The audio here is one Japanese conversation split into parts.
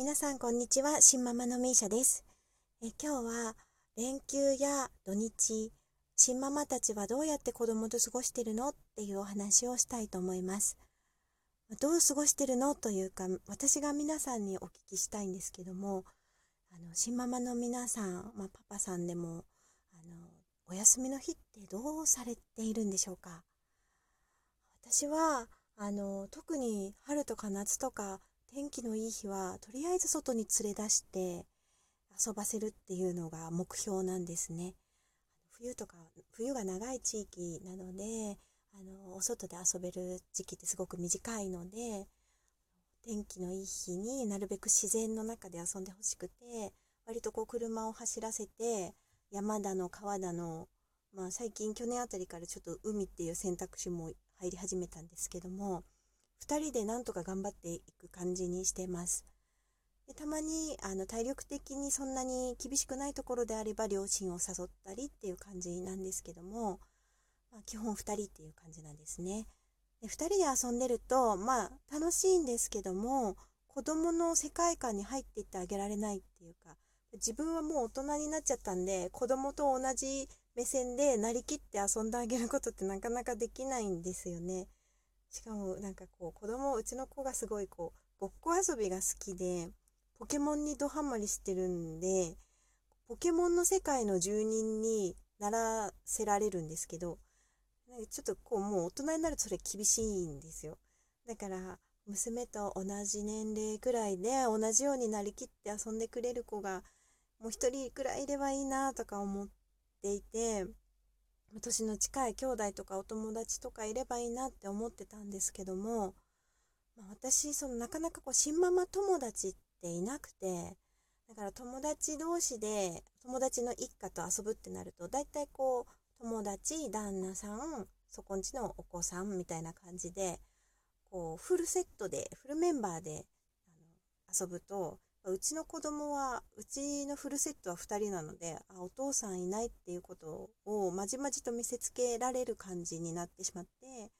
皆さんこんにちは、新ママのミーシャですえ。今日は連休や土日、新ママたちはどうやって子供と過ごしてるのっていうお話をしたいと思います。どう過ごしてるのというか、私が皆さんにお聞きしたいんですけども、あの、新ママの皆さん、まあ、パパさんでも、あの、お休みの日ってどうされているんでしょうか？私は、あの、特に春とか夏とか天気のいい日はとりあえず外に連れ出して遊ばせるっていうのが目標なんですね。冬とか冬が長い地域なのであのお外で遊べる時期ってすごく短いので天気のいい日になるべく自然の中で遊んでほしくて割とこう車を走らせて山だの川だの、まあ、最近去年あたりからちょっと海っていう選択肢も入り始めたんですけども2人でなんとか頑張っていく感じにしてます。でたまにあの体力的にそんなに厳しくないところであれば両親を誘ったりっていう感じなんですけども、まあ、基本2人っていう感じなんですね。で2人で遊んでるとまあ楽しいんですけども子供の世界観に入っていってあげられないっていうか自分はもう大人になっちゃったんで子供と同じ目線でなりきって遊んであげることってなかなかできないんですよね。しかもなんかこう子供うちの子がすごいこうごっこ遊びが好きでポケモンにドハマりしてるんでポケモンの世界の住人にならせられるんですけどちょっとこうもう大人になるとそれ厳しいんですよ。だから娘と同じ年齢くらいで同じようになりきって遊んでくれる子がもう一人くらいいればいいなとか思っていて年の近い兄弟とかお友達とかいればいいなって思ってたんですけども、まあ、私そのなかなかこう新ママ友達っていなくてだから友達同士で友達の一家と遊ぶってなると大体こう友達旦那さんそこんちのお子さんみたいな感じでこうフルセットでフルメンバーであの遊ぶとうちの子供は、うちのフルセットは2人なので、あ、お父さんいないっていうことをまじまじと見せつけられる感じになってしまって、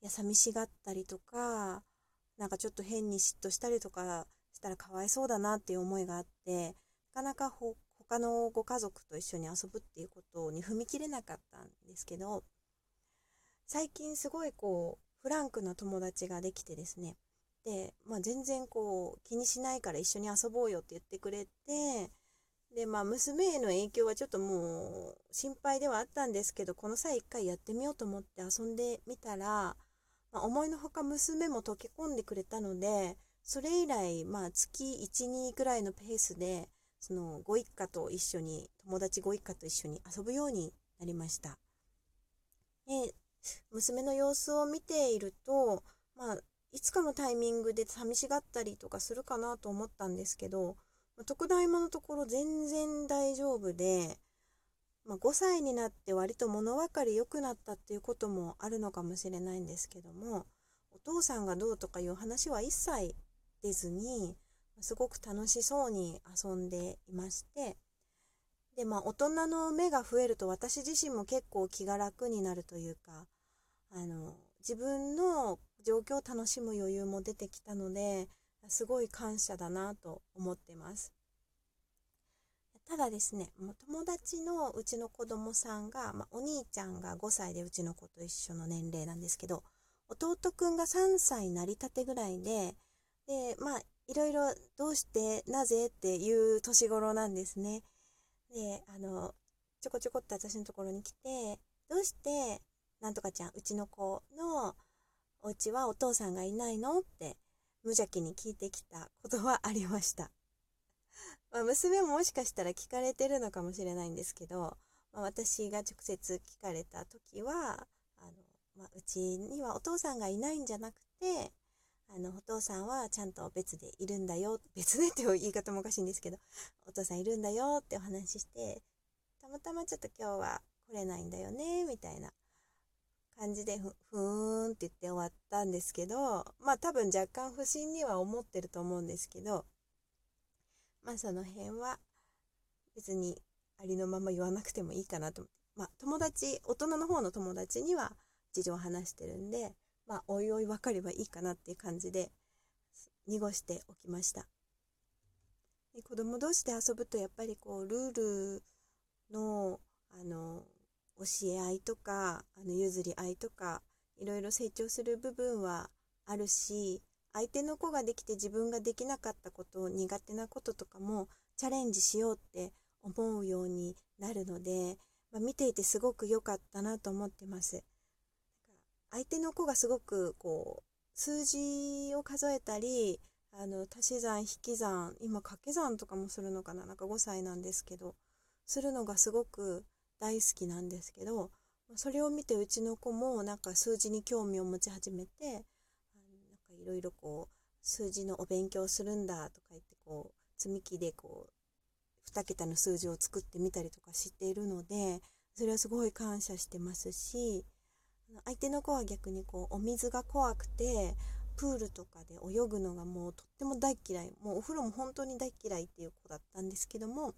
いや、寂しがったりとか、なんかちょっと変に嫉妬したりとかしたらかわいそうだなっていう思いがあって、なかなかほ他のご家族と一緒に遊ぶっていうことに踏み切れなかったんですけど、最近すごいこう、フランクな友達ができてですね、で、まあ、全然こう気にしないから一緒に遊ぼうよって言ってくれてでまあ娘への影響はちょっともう心配ではあったんですけどこの際一回やってみようと思って遊んでみたら、まあ、思いのほか娘も溶け込んでくれたのでそれ以来まあ月12くらいのペースでそのご一家と一緒に友達ご一家と一緒に遊ぶようになりました。で娘の様子を見ているとまあいつかのタイミングで寂しがったりとかするかなと思ったんですけど、特大魔のところ全然大丈夫で、まあ、5歳になって割と物分かり良くなったっていうこともあるのかもしれないんですけども、お父さんがどうとかいう話は一切出ずに、すごく楽しそうに遊んでいまして、で、まあ、大人の目が増えると私自身も結構気が楽になるというか、あの、自分の状況を楽しむ余裕も出てきたのですごい感謝だなと思ってます。ただですね友達のうちの子供さんが、まあ、お兄ちゃんが5歳でうちの子と一緒の年齢なんですけど弟くんが3歳なりたてぐらいででまあいろいろどうしてなぜっていう年頃なんですね。であのちょこちょこっと私のところに来てどうしてなんとかちゃんうちの子のお家はお父さんがいないの？って無邪気に聞いてきたことはありました。まあ、娘ももしかしたら聞かれてるのかもしれないんですけど、まあ、私が直接聞かれた時は、あの、まあ、うちにはお父さんがいないんじゃなくて、あの、お父さんはちゃんと別でいるんだよ、別でっていう言い方もおかしいんですけど、お父さんいるんだよってお話しして、たまたまちょっと今日は来れないんだよね、みたいな感じでふふーんって言って終わったんですけどまあ多分若干不審には思ってると思うんですけどまあその辺は別にありのまま言わなくてもいいかなと思ってまあ友達大人の方の友達には事情を話してるんでまあおいおい分かればいいかなっていう感じで濁しておきました。で子供同士で遊ぶとやっぱりこうルールのあの教え合いとかあの譲り合いとかいろいろ成長する部分はあるし相手の子ができて自分ができなかったこと苦手なこととかもチャレンジしようって思うようになるので、まあ、見ていてすごく良かったなと思ってます。相手の子がすごくこう数字を数えたりあの足し算引き算今掛け算とかもするのかななんか5歳なんですけどするのがすごく大好きなんですけどそれを見てうちの子もなんか数字に興味を持ち始めてなんかいろいろこう数字のお勉強するんだとか言ってこう積み木でこう2桁の数字を作ってみたりとかしているのでそれはすごい感謝してますし相手の子は逆にこうお水が怖くてプールとかで泳ぐのがもうとっても大嫌いもうお風呂も本当に大嫌いっていう子だったんですけども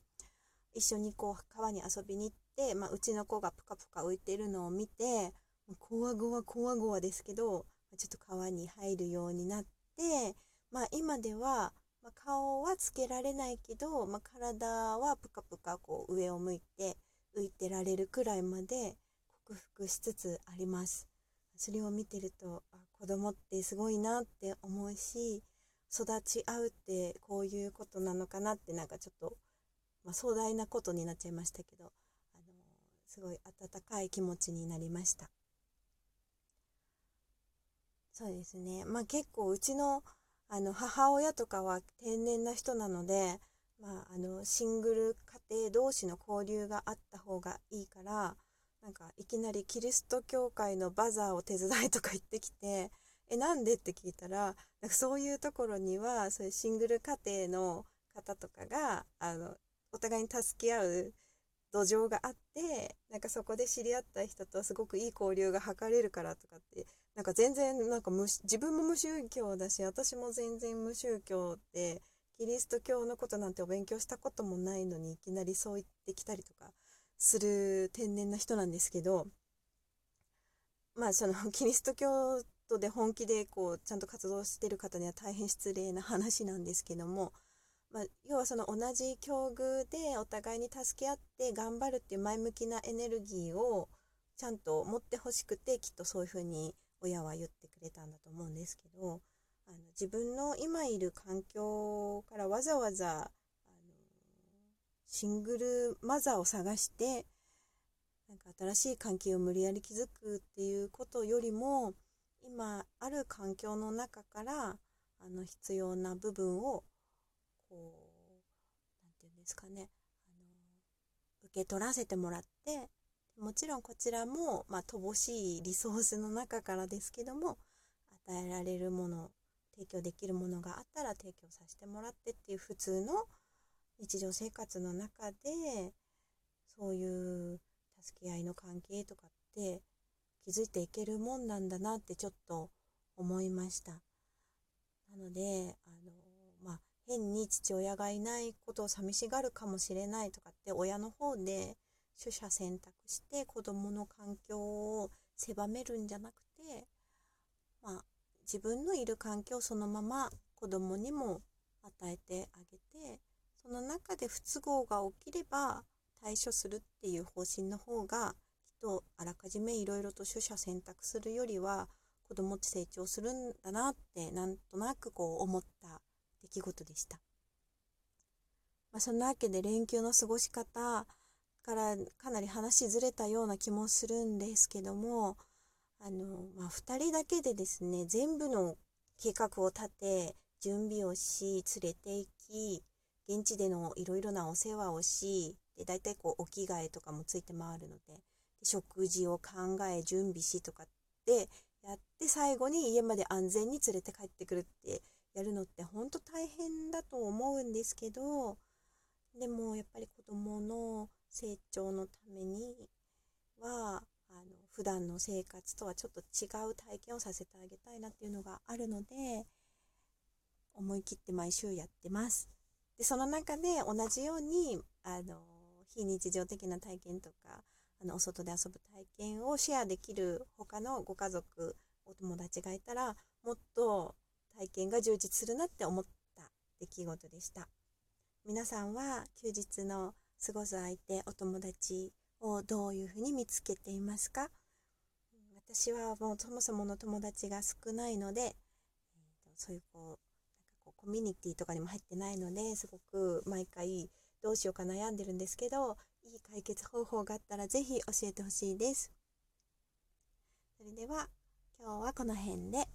一緒にこう川に遊びに行って、まあ、うちの子がプカプカ浮いてるのを見てこわごわこわごわですけどちょっと川に入るようになってまあ今では、まあ、顔はつけられないけど、まあ、体はプカプカこう上を向いて浮いてられるくらいまで克服しつつあります。それを見てるとあ子供ってすごいなって思うし育ち合うってこういうことなのかなってなんかちょっと、まあ、壮大なことになっちゃいましたけど、すごい温かい気持ちになりました。そうですね。まあ結構うちのあの母親とかは天然な人なので、まあ、あのシングル家庭同士の交流があった方がいいからなんかいきなりキリスト教会のバザーを手伝いとか言ってきてえなんで？って聞いたらなんかそういうところにはそういうシングル家庭の方とかがあのお互いに助け合う土壌があってなんかそこで知り合った人とすごくいい交流が図れるからとかってなんか全然なんか自分も無宗教だし私も全然無宗教でキリスト教のことなんてお勉強したこともないのにいきなりそう言ってきたりとかする天然な人なんですけどまあその キリスト教徒で本気でこうちゃんと活動してる方には大変失礼な話なんですけども、まあ、要はその同じ境遇でお互いに助け合って頑張るっていう前向きなエネルギーをちゃんと持ってほしくてきっとそういうふうに親は言ってくれたんだと思うんですけどあの自分の今いる環境からわざわざあのシングルマザーを探してなんか新しい関係を無理やり築くっていうことよりも今ある環境の中からあの必要な部分をこう何て言うんですかねあの受け取らせてもらってもちろんこちらも、まあ、乏しいリソースの中からですけども与えられるもの提供できるものがあったら提供させてもらってっていう普通の日常生活の中でそういう助け合いの関係とかって気づいていけるもんなんだなってちょっと思いました。なので、あの、まあ、変に父親がいないことを寂しがるかもしれないとかって親の方で取捨選択して子供の環境を狭めるんじゃなくて、まあ、自分のいる環境をそのまま子供にも与えてあげてその中で不都合が起きれば対処するっていう方針の方がきっとあらかじめいろいろと取捨選択するよりは子供って成長するんだなってなんとなくこう思った出来事でした。まあ、そんなわけで連休の過ごし方からかなり話ずれたような気もするんですけどもあの、まあ、2人だけでですね全部の計画を立て準備をし連れて行き現地でのいろいろなお世話をし、で、大体こう、お着替えとかもついて回るので、で食事を考え、準備しとかってやって、最後に家まで安全に連れて帰ってくるってやるのって本当大変だと思うんですけど、でもやっぱり子供の成長のためには、あの普段の生活とはちょっと違う体験をさせてあげたいなっていうのがあるので思い切って毎週やってます。でその中で同じようにあの非日常的な体験とかあのお外で遊ぶ体験をシェアできる他のご家族お友達がいたらもっと体験が充実するなって思った出来事でした皆さんは休日の過ごす相手、お友達をどういうふうに見つけていますか？私はもうそもそもの友達が少ないので、えー、そういうこう、なんかこうコミュニティとかにも入ってないので、すごく毎回どうしようか悩んでるんですけど、いい解決方法があったらぜひ教えてほしいです。それでは今日はこの辺で。